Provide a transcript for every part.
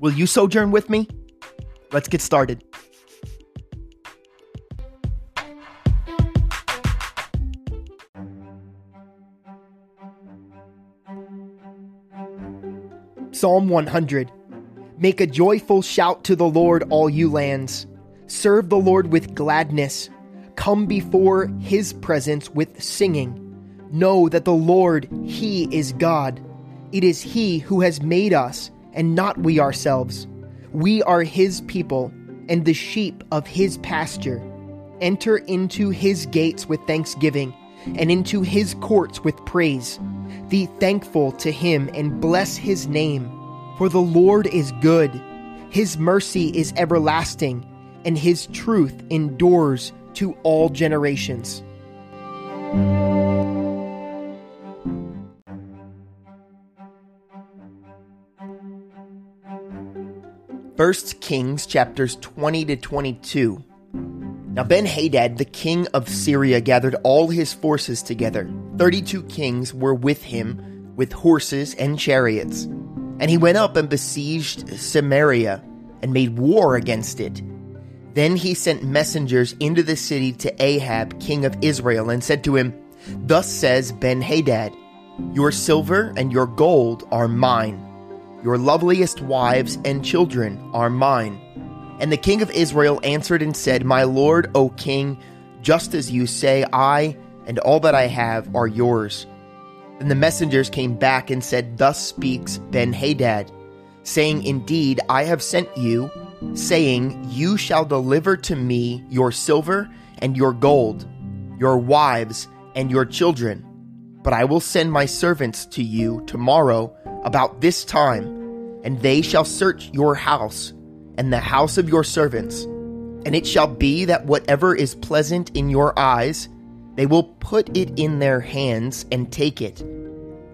Will you sojourn with me? Let's get started. Psalm 100 Make a joyful shout to the Lord, all you lands. Serve the Lord with gladness. Come before his presence with singing. Know that the Lord, he is God. It is he who has made us, and not we ourselves. We are his people, and the sheep of his pasture. Enter into his gates with thanksgiving, and into his courts with praise. Be thankful to him and bless his name. For the Lord is good, his mercy is everlasting, and his truth endures to all generations. First Kings chapters 20 to 22. Now Ben Hadad, the king of Syria, gathered all his forces together. Thirty-two kings were with him, with horses and chariots. And he went up and besieged Samaria, and made war against it. Then he sent messengers into the city to Ahab, king of Israel, and said to him, Thus says Ben Hadad, Your silver and your gold are mine, your loveliest wives and children are mine. And the king of Israel answered and said, My lord, O king, just as you say, I and all that I have are yours. Then the messengers came back and said, Thus speaks Ben Hadad, saying, Indeed, I have sent you, saying, You shall deliver to me your silver and your gold, your wives and your children. But I will send my servants to you tomorrow about this time, and they shall search your house and the house of your servants. And it shall be that whatever is pleasant in your eyes, they will put it in their hands and take it.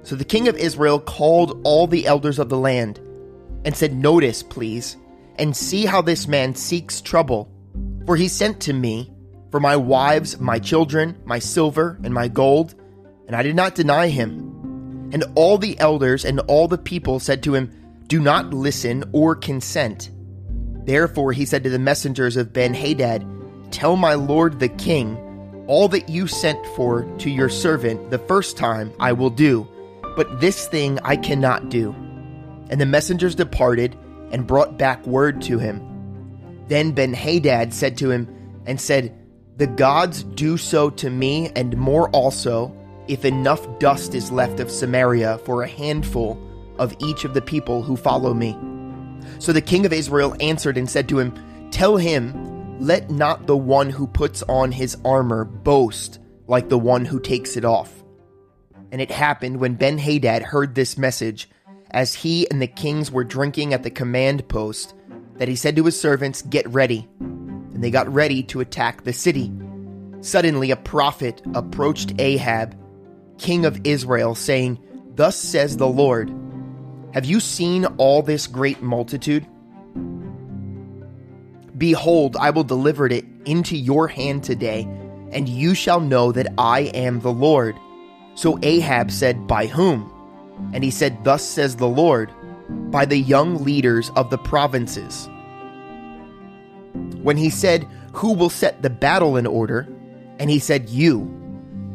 So the king of Israel called all the elders of the land and said, Notice, please, and see how this man seeks trouble. For he sent to me for my wives, my children, my silver, and my gold, and I did not deny him. And all the elders and all the people said to him, Do not listen or consent. Therefore he said to the messengers of Ben Hadad, Tell my lord the king, all that you sent for to your servant the first time I will do, but this thing I cannot do. And the messengers departed and brought back word to him. Then Ben Hadad said to him, and said, The gods do so to me, and more also, if enough dust is left of Samaria for a handful of each of the people who follow me. So the king of Israel answered and said to him, Tell him, let not the one who puts on his armor boast like the one who takes it off. And it happened when Ben Hadad heard this message, as he and the kings were drinking at the command post, that he said to his servants, Get ready. And they got ready to attack the city. Suddenly a prophet approached Ahab, king of Israel, saying, Thus says the Lord, have you seen all this great multitude? Behold, I will deliver it into your hand today, and you shall know that I am the Lord. So Ahab said, By whom? And he said, Thus says the Lord, by the young leaders of the provinces. When he said, Who will set the battle in order? And he said, You.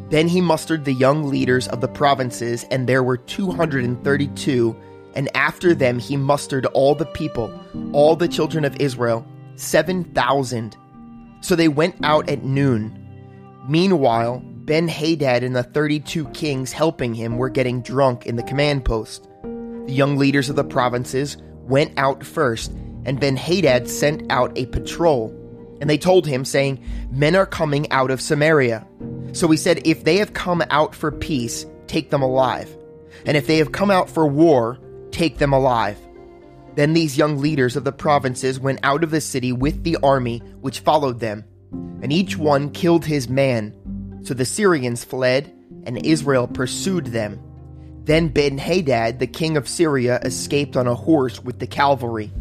Then he mustered the young leaders of the provinces, and there were 232 and after them he mustered all the people, all the children of Israel, 7,000. So they went out at noon. Meanwhile, Ben Hadad and the 32 kings helping him were getting drunk in the command post. The young leaders of the provinces went out first, and Ben Hadad sent out a patrol. And they told him, saying, Men are coming out of Samaria. So he said, If they have come out for peace, take them alive. And if they have come out for war, take them alive. Then these young leaders of the provinces went out of the city with the army which followed them, and each one killed his man. So the Syrians fled, and Israel pursued them. Then Ben Hadad, the king of Syria, escaped on a horse with the cavalry.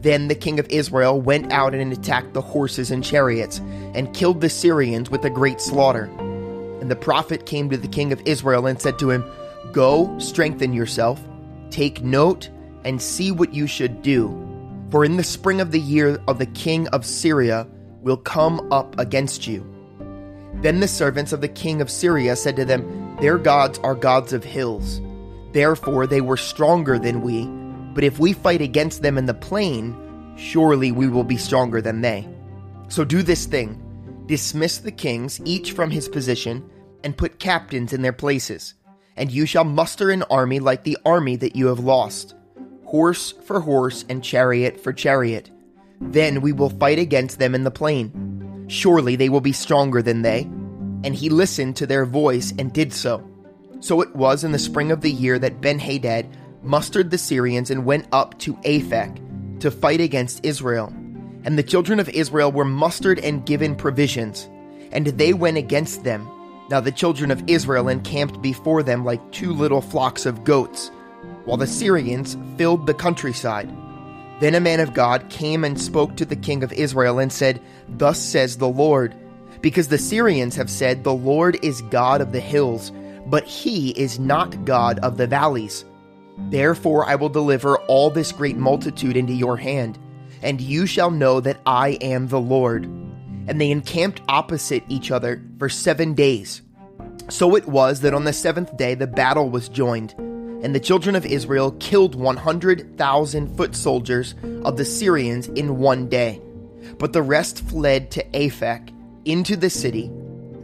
Then the king of Israel went out and attacked the horses and chariots, and killed the Syrians with a great slaughter. And the prophet came to the king of Israel and said to him, Go, strengthen yourself, take note, and see what you should do. For in the spring of the year of the king of Syria will come up against you. Then the servants of the king of Syria said to them, Their gods are gods of hills. Therefore they were stronger than we. But if we fight against them in the plain, surely we will be stronger than they. So do this thing dismiss the kings, each from his position, and put captains in their places. And you shall muster an army like the army that you have lost horse for horse and chariot for chariot. Then we will fight against them in the plain. Surely they will be stronger than they. And he listened to their voice and did so. So it was in the spring of the year that Ben Hadad mustered the Syrians and went up to Aphek to fight against Israel. And the children of Israel were mustered and given provisions, and they went against them. Now the children of Israel encamped before them like two little flocks of goats, while the Syrians filled the countryside. Then a man of God came and spoke to the king of Israel and said, Thus says the Lord, because the Syrians have said, The Lord is God of the hills, but he is not God of the valleys. Therefore I will deliver all this great multitude into your hand, and you shall know that I am the Lord. And they encamped opposite each other for seven days. So it was that on the seventh day the battle was joined and the children of Israel killed 100,000 foot soldiers of the Syrians in one day. But the rest fled to Aphek into the city.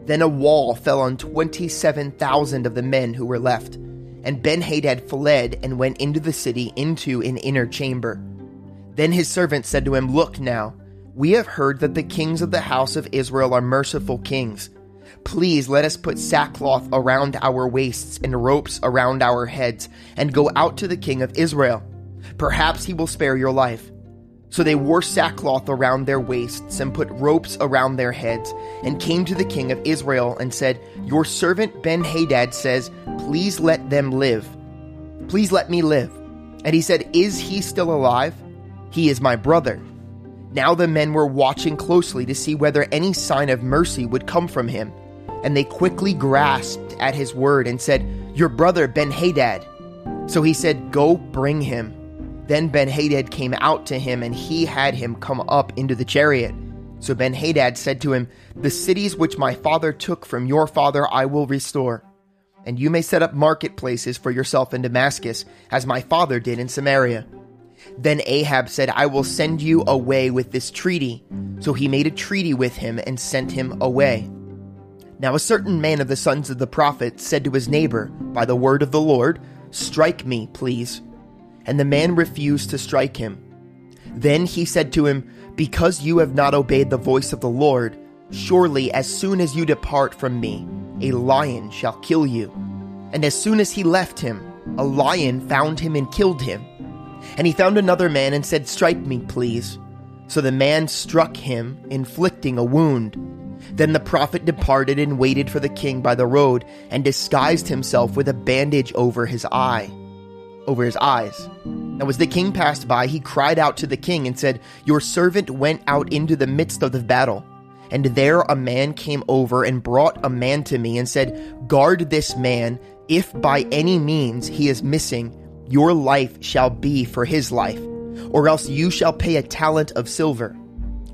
Then a wall fell on 27,000 of the men who were left. And Ben Hadad fled and went into the city into an inner chamber. Then his servant said to him, Look now, we have heard that the kings of the house of Israel are merciful kings Please let us put sackcloth around our waists and ropes around our heads, and go out to the king of Israel. Perhaps he will spare your life. So they wore sackcloth around their waists and put ropes around their heads, and came to the king of Israel and said, Your servant Ben Hadad says, Please let them live. Please let me live. And he said, Is he still alive? He is my brother. Now the men were watching closely to see whether any sign of mercy would come from him and they quickly grasped at his word and said, Your brother Ben Hadad. So he said, Go bring him. Then Ben Hadad came out to him, and he had him come up into the chariot. So Ben Hadad said to him, The cities which my father took from your father I will restore. And you may set up marketplaces for yourself in Damascus, as my father did in Samaria. Then Ahab said, I will send you away with this treaty. So he made a treaty with him and sent him away. Now a certain man of the sons of the prophet said to his neighbor, By the word of the Lord, strike me, please. And the man refused to strike him. Then he said to him, Because you have not obeyed the voice of the Lord, surely as soon as you depart from me, a lion shall kill you. And as soon as he left him, a lion found him and killed him. And he found another man and said, Strike me, please. So the man struck him, inflicting a wound. Then the prophet departed and waited for the king by the road, and disguised himself with a bandage over his eye, over his eyes. Now as the king passed by, he cried out to the king and said, Your servant went out into the midst of the battle. And there a man came over and brought a man to me and said, Guard this man, if by any means he is missing, your life shall be for his life, or else you shall pay a talent of silver.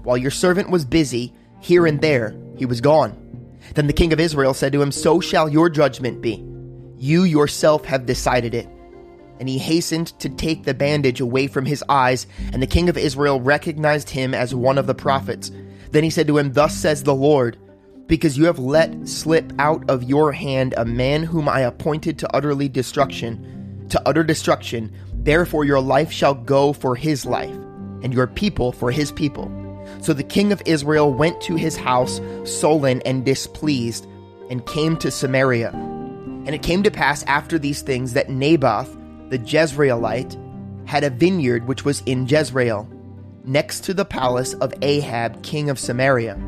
While your servant was busy, here and there, he was gone. Then the king of Israel said to him, So shall your judgment be. You yourself have decided it. And he hastened to take the bandage away from his eyes, and the king of Israel recognized him as one of the prophets. Then he said to him, Thus says the Lord, because you have let slip out of your hand a man whom I appointed to utterly destruction, to utter destruction, therefore your life shall go for his life, and your people for his people. So the king of Israel went to his house, sullen and displeased, and came to Samaria. And it came to pass after these things that Naboth, the Jezreelite, had a vineyard which was in Jezreel, next to the palace of Ahab, king of Samaria.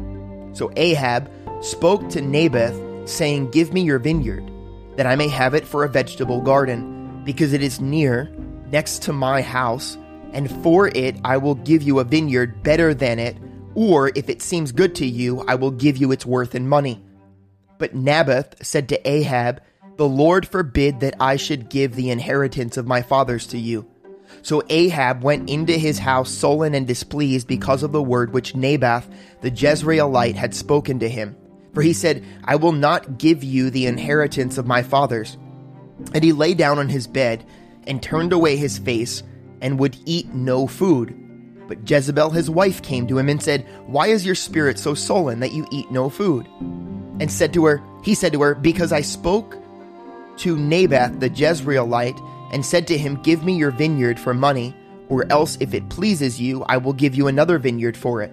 So Ahab spoke to Naboth, saying, Give me your vineyard, that I may have it for a vegetable garden, because it is near, next to my house, and for it I will give you a vineyard better than it, or if it seems good to you, I will give you its worth in money. But Naboth said to Ahab, The Lord forbid that I should give the inheritance of my fathers to you. So Ahab went into his house sullen and displeased because of the word which Naboth the Jezreelite had spoken to him. For he said, I will not give you the inheritance of my fathers. And he lay down on his bed and turned away his face and would eat no food. But Jezebel his wife came to him and said, Why is your spirit so sullen that you eat no food? And said to her, He said to her, Because I spoke to Naboth the Jezreelite and said to him, Give me your vineyard for money, or else if it pleases you, I will give you another vineyard for it.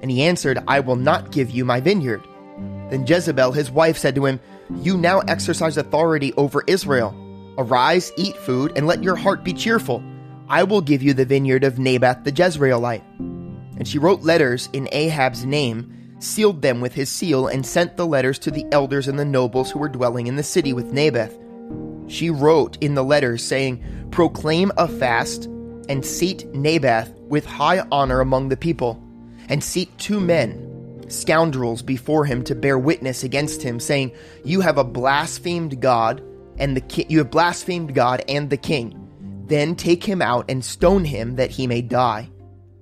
And he answered, I will not give you my vineyard. Then Jezebel his wife said to him, You now exercise authority over Israel. Arise, eat food, and let your heart be cheerful. I will give you the vineyard of Naboth the Jezreelite. And she wrote letters in Ahab's name, sealed them with his seal, and sent the letters to the elders and the nobles who were dwelling in the city with Naboth. She wrote in the letters, saying, Proclaim a fast, and seat Naboth with high honor among the people, and seat two men, scoundrels, before him to bear witness against him, saying, You have a blasphemed God, and the ki- you have blasphemed God and the king. Then take him out and stone him that he may die.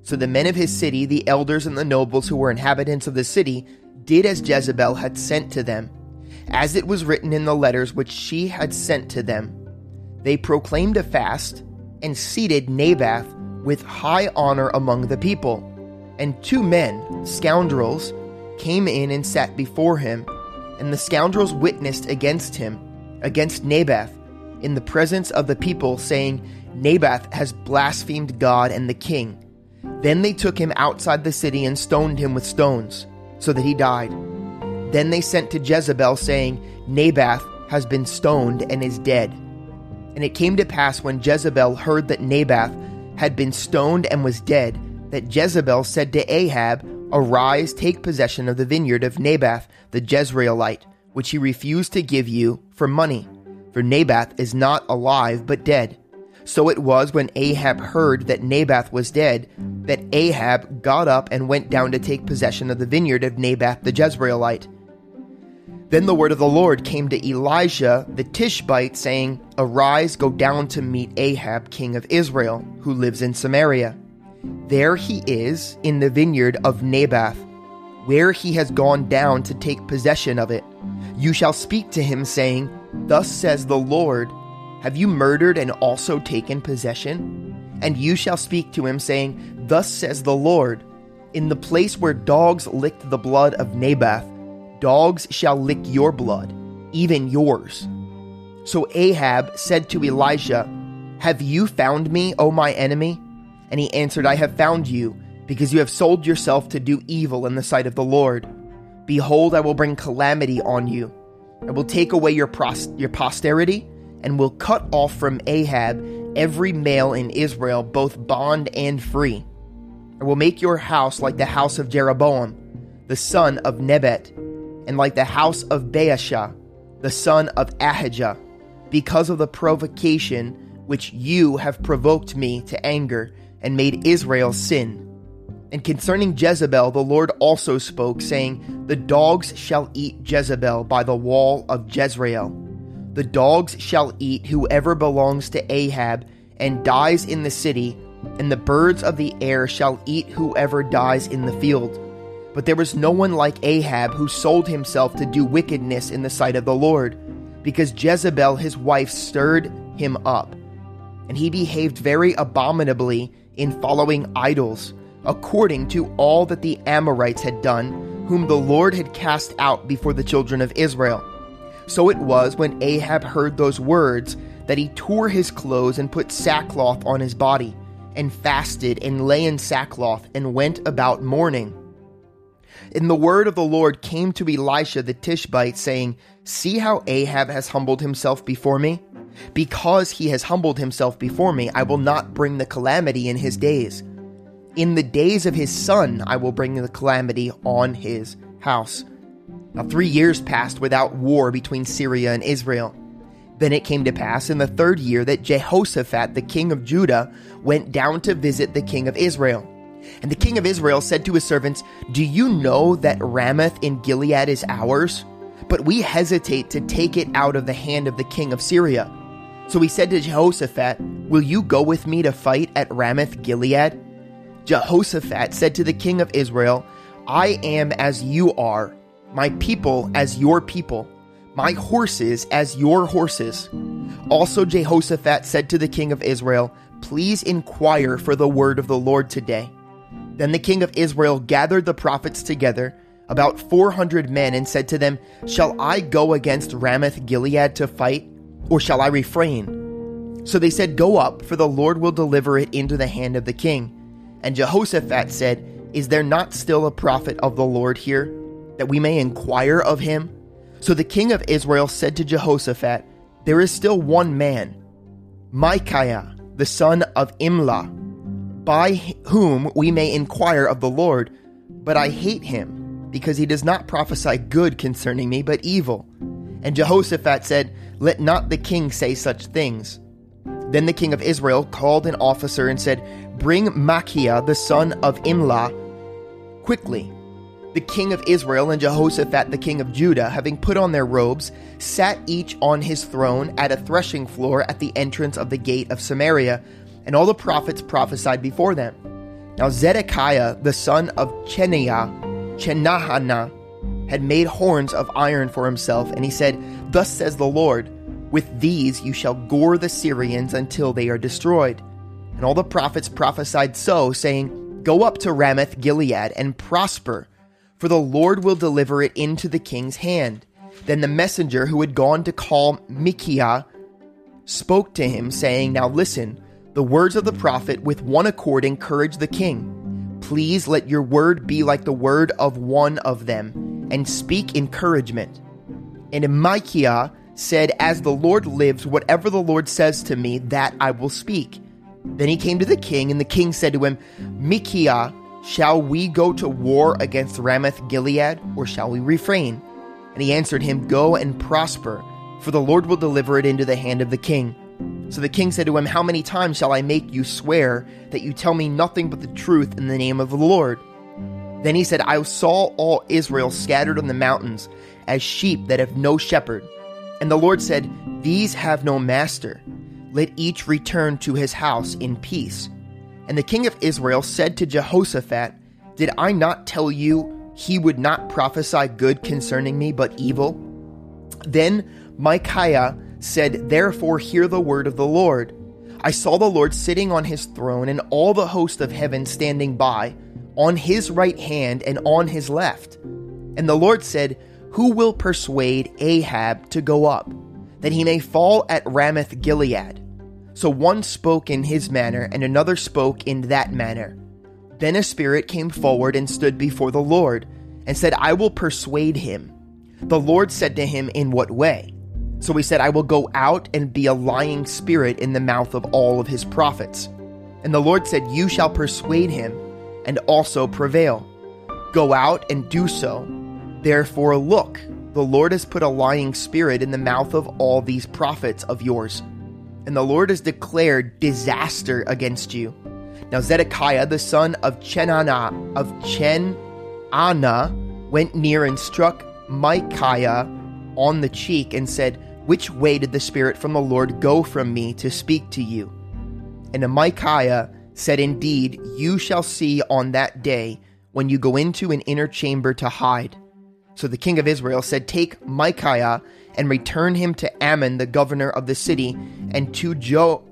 So the men of his city, the elders and the nobles who were inhabitants of the city, did as Jezebel had sent to them, as it was written in the letters which she had sent to them. They proclaimed a fast and seated Naboth with high honor among the people. And two men, scoundrels, came in and sat before him, and the scoundrels witnessed against him, against Naboth, in the presence of the people, saying, Naboth has blasphemed God and the king. Then they took him outside the city and stoned him with stones, so that he died. Then they sent to Jezebel, saying, Naboth has been stoned and is dead. And it came to pass when Jezebel heard that Naboth had been stoned and was dead, that Jezebel said to Ahab, Arise, take possession of the vineyard of Naboth the Jezreelite, which he refused to give you for money. For Naboth is not alive, but dead. So it was when Ahab heard that Naboth was dead, that Ahab got up and went down to take possession of the vineyard of Naboth the Jezreelite. Then the word of the Lord came to Elijah the Tishbite, saying, Arise, go down to meet Ahab, king of Israel, who lives in Samaria. There he is in the vineyard of Naboth, where he has gone down to take possession of it. You shall speak to him, saying, Thus says the Lord, Have you murdered and also taken possession? And you shall speak to him, saying, Thus says the Lord, In the place where dogs licked the blood of Naboth, dogs shall lick your blood, even yours. So Ahab said to Elijah, Have you found me, O my enemy? And he answered, I have found you, because you have sold yourself to do evil in the sight of the Lord. Behold, I will bring calamity on you. I will take away your, pros- your posterity, and will cut off from Ahab every male in Israel, both bond and free. I will make your house like the house of Jeroboam, the son of Nebat, and like the house of Baasha, the son of Ahijah, because of the provocation which you have provoked me to anger and made Israel sin. And concerning Jezebel, the Lord also spoke, saying, The dogs shall eat Jezebel by the wall of Jezreel. The dogs shall eat whoever belongs to Ahab and dies in the city, and the birds of the air shall eat whoever dies in the field. But there was no one like Ahab who sold himself to do wickedness in the sight of the Lord, because Jezebel his wife stirred him up. And he behaved very abominably in following idols, according to all that the Amorites had done, whom the Lord had cast out before the children of Israel. So it was when Ahab heard those words that he tore his clothes and put sackcloth on his body, and fasted and lay in sackcloth and went about mourning. And the word of the Lord came to Elisha the Tishbite, saying, See how Ahab has humbled himself before me? Because he has humbled himself before me, I will not bring the calamity in his days. In the days of his son, I will bring the calamity on his house. Now, three years passed without war between Syria and Israel. Then it came to pass in the third year that Jehoshaphat, the king of Judah, went down to visit the king of Israel. And the king of Israel said to his servants, Do you know that Ramoth in Gilead is ours? But we hesitate to take it out of the hand of the king of Syria. So he said to Jehoshaphat, Will you go with me to fight at Ramoth Gilead? Jehoshaphat said to the king of Israel, I am as you are, my people as your people, my horses as your horses. Also, Jehoshaphat said to the king of Israel, Please inquire for the word of the Lord today. Then the king of Israel gathered the prophets together, about 400 men, and said to them, Shall I go against Ramoth Gilead to fight? or shall I refrain? So they said, Go up, for the Lord will deliver it into the hand of the king. And Jehoshaphat said, Is there not still a prophet of the Lord here, that we may inquire of him? So the king of Israel said to Jehoshaphat, There is still one man, Micaiah, the son of Imlah, by whom we may inquire of the Lord, but I hate him, because he does not prophesy good concerning me, but evil. And Jehoshaphat said, let not the king say such things. Then the king of Israel called an officer and said, Bring Micaiah the son of Imlah quickly. The king of Israel and Jehoshaphat the king of Judah, having put on their robes, sat each on his throne at a threshing floor at the entrance of the gate of Samaria, and all the prophets prophesied before them. Now Zedekiah the son of Cheniah, Chenaanah, had made horns of iron for himself, and he said, Thus says the Lord, With these you shall gore the Syrians until they are destroyed. And all the prophets prophesied so, saying, Go up to Ramoth Gilead and prosper, for the Lord will deliver it into the king's hand. Then the messenger who had gone to call Micaiah spoke to him, saying, Now listen, the words of the prophet with one accord encourage the king. Please let your word be like the word of one of them, and speak encouragement. And Micaiah said, As the Lord lives, whatever the Lord says to me, that I will speak. Then he came to the king, and the king said to him, Micaiah, shall we go to war against Ramoth Gilead, or shall we refrain? And he answered him, Go and prosper, for the Lord will deliver it into the hand of the king. So the king said to him, How many times shall I make you swear that you tell me nothing but the truth in the name of the Lord? Then he said, I saw all Israel scattered on the mountains as sheep that have no shepherd. And the Lord said, These have no master. Let each return to his house in peace. And the king of Israel said to Jehoshaphat, Did I not tell you he would not prophesy good concerning me, but evil? Then Micaiah said, Therefore hear the word of the Lord. I saw the Lord sitting on his throne, and all the host of heaven standing by, on his right hand and on his left. And the Lord said, who will persuade Ahab to go up, that he may fall at Ramoth Gilead? So one spoke in his manner, and another spoke in that manner. Then a spirit came forward and stood before the Lord, and said, I will persuade him. The Lord said to him, In what way? So he said, I will go out and be a lying spirit in the mouth of all of his prophets. And the Lord said, You shall persuade him, and also prevail. Go out and do so Therefore, look, the Lord has put a lying spirit in the mouth of all these prophets of yours, and the Lord has declared disaster against you. Now Zedekiah, the son of Chenaanah of Chenaanah, went near and struck Micaiah on the cheek and said, Which way did the Spirit from the Lord go from me to speak to you? And Micaiah said, Indeed, you shall see on that day when you go into an inner chamber to hide. So the king of Israel said, Take Micaiah and return him to Amon, the governor of the city, and to jo-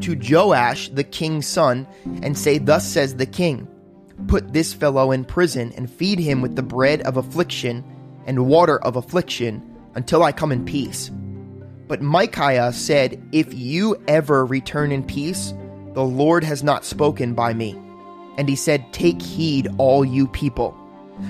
to Joash, the king's son, and say, Thus says the king, Put this fellow in prison and feed him with the bread of affliction and water of affliction until I come in peace. But Micaiah said, If you ever return in peace, the Lord has not spoken by me. And he said, Take heed, all you people.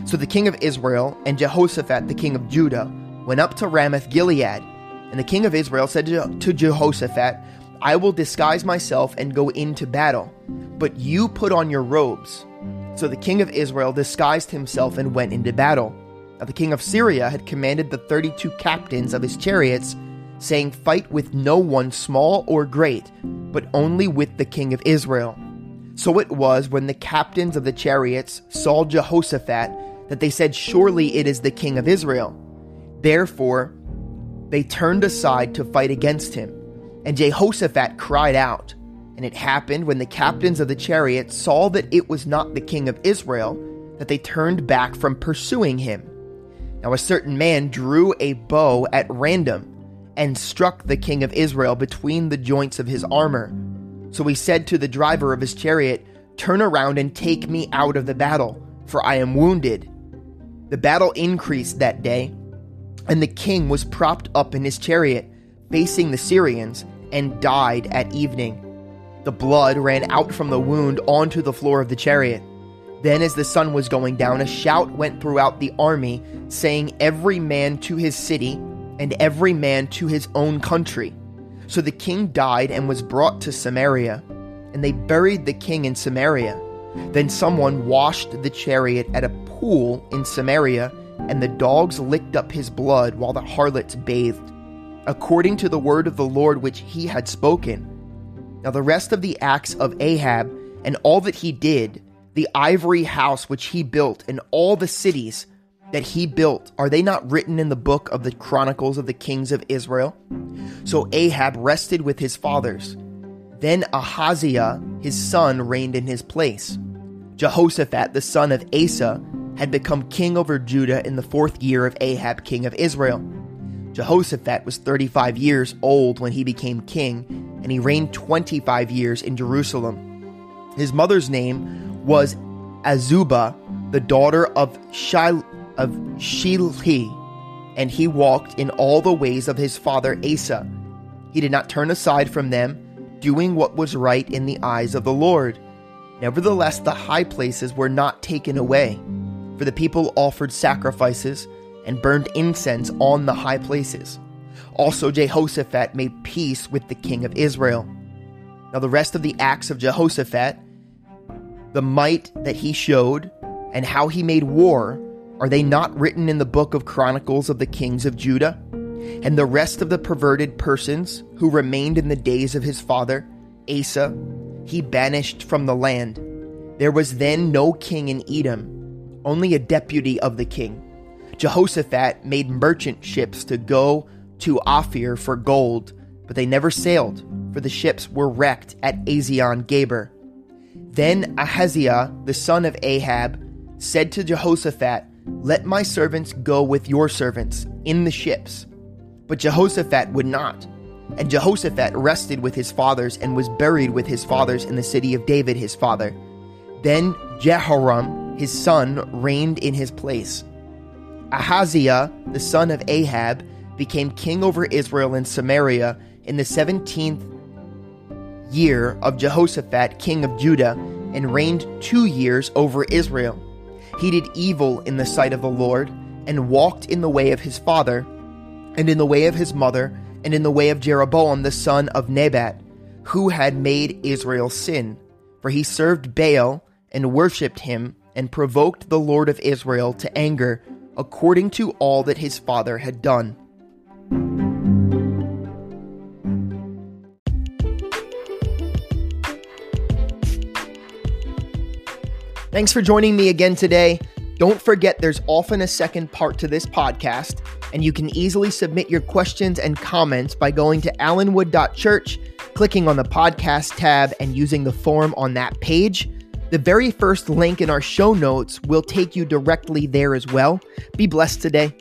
So the king of Israel and Jehoshaphat the king of Judah went up to Ramoth Gilead, And the king of Israel said to, Jehoshaphat, I will disguise myself and go into battle, but you put on your robes. So the king of Israel disguised himself and went into battle. Now the king of Syria had commanded the 32 captains of his chariots, saying, Fight with no one small or great, but only with the king of Israel. So it was when the captains of the chariots saw Jehoshaphat that they said, Surely it is the king of Israel. Therefore, they turned aside to fight against him. And Jehoshaphat cried out. And it happened when the captains of the chariots saw that it was not the king of Israel that they turned back from pursuing him. Now a certain man drew a bow at random and struck the king of Israel between the joints of his armor. So he said to the driver of his chariot, Turn around and take me out of the battle, for I am wounded. The battle increased that day, and the king was propped up in his chariot, facing the Syrians, and died at evening. The blood ran out from the wound onto the floor of the chariot. Then, as the sun was going down, a shout went throughout the army, saying, Every man to his city, and every man to his own country. So the king died and was brought to Samaria, and they buried the king in Samaria. Then someone washed the chariot at a pool in Samaria, and the dogs licked up his blood while the harlots bathed, according to the word of the Lord which he had spoken. Now, the rest of the acts of Ahab and all that he did, the ivory house which he built, and all the cities that he built, are they not written in the book of the Chronicles of the Kings of Israel? So Ahab rested with his fathers. Then Ahaziah, his son, reigned in his place. Jehoshaphat, the son of Asa, had become king over Judah in the fourth year of Ahab, king of Israel. Jehoshaphat was 35 years old when he became king, and he reigned 25 years in Jerusalem. His mother's name was Azubah, the daughter of Shil- of Shilhi, and he walked in all the ways of his father Asa. He did not turn aside from them, doing what was right in the eyes of the Lord. Nevertheless, the high places were not taken away, for the people offered sacrifices and burned incense on the high places. Also, Jehoshaphat made peace with the king of Israel. Now, the rest of the acts of Jehoshaphat, the might that he showed, and how he made war, are they not written in the book of Chronicles of the kings of Judah? And the rest of the perverted persons who remained in the days of his father, Asa, he banished from the land. There was then no king in Edom, only a deputy of the king. Jehoshaphat made merchant ships to go to Ophir for gold, but they never sailed, for the ships were wrecked at Ezion Geber. Then Ahaziah, the son of Ahab, said to Jehoshaphat, let my servants go with your servants in the ships. But Jehoshaphat would not. And Jehoshaphat rested with his fathers and was buried with his fathers in the city of David his father. Then Jehoram, his son, reigned in his place. Ahaziah, the son of Ahab, became king over Israel and Samaria in the seventeenth year of Jehoshaphat, king of Judah, and reigned two years over Israel. He did evil in the sight of the Lord, and walked in the way of his father, and in the way of his mother, and in the way of Jeroboam the son of Nebat, who had made Israel sin. For he served Baal, and worshipped him, and provoked the Lord of Israel to anger, according to all that his father had done. Thanks for joining me again today. Don't forget there's often a second part to this podcast, and you can easily submit your questions and comments by going to allenwood.church, clicking on the podcast tab, and using the form on that page. The very first link in our show notes will take you directly there as well. Be blessed today.